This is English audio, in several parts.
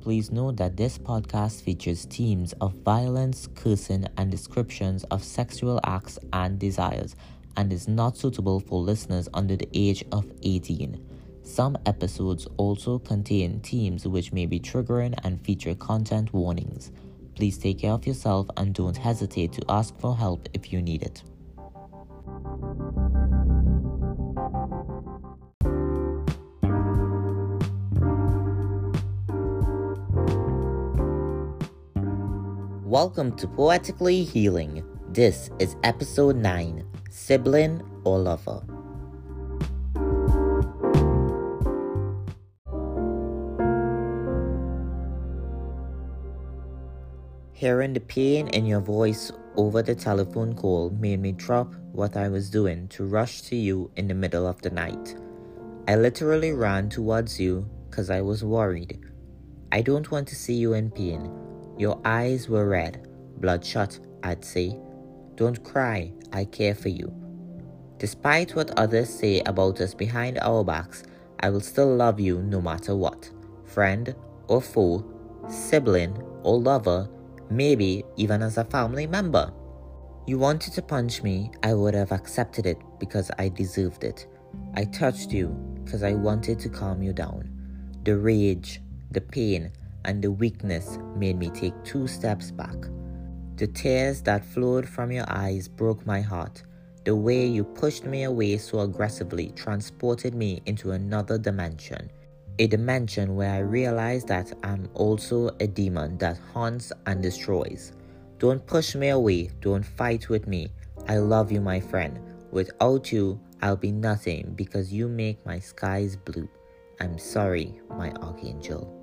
Please note that this podcast features themes of violence, cursing, and descriptions of sexual acts and desires and is not suitable for listeners under the age of 18. Some episodes also contain themes which may be triggering and feature content warnings. Please take care of yourself and don't hesitate to ask for help if you need it. Welcome to Poetically Healing. This is episode 9 Sibling or Lover. Hearing the pain in your voice over the telephone call made me drop what I was doing to rush to you in the middle of the night. I literally ran towards you because I was worried. I don't want to see you in pain. Your eyes were red, bloodshot, I'd say. Don't cry, I care for you. Despite what others say about us behind our backs, I will still love you no matter what. Friend or foe, sibling or lover, maybe even as a family member. You wanted to punch me, I would have accepted it because I deserved it. I touched you because I wanted to calm you down. The rage, the pain, and the weakness made me take two steps back. The tears that flowed from your eyes broke my heart. The way you pushed me away so aggressively transported me into another dimension. A dimension where I realized that I'm also a demon that haunts and destroys. Don't push me away, don't fight with me. I love you, my friend. Without you, I'll be nothing because you make my skies blue. I'm sorry, my archangel.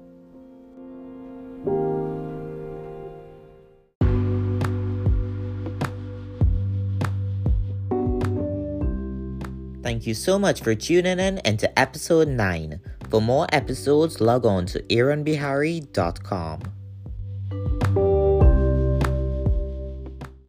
Thank you so much for tuning in into episode 9. For more episodes, log on to aaronbihari.com.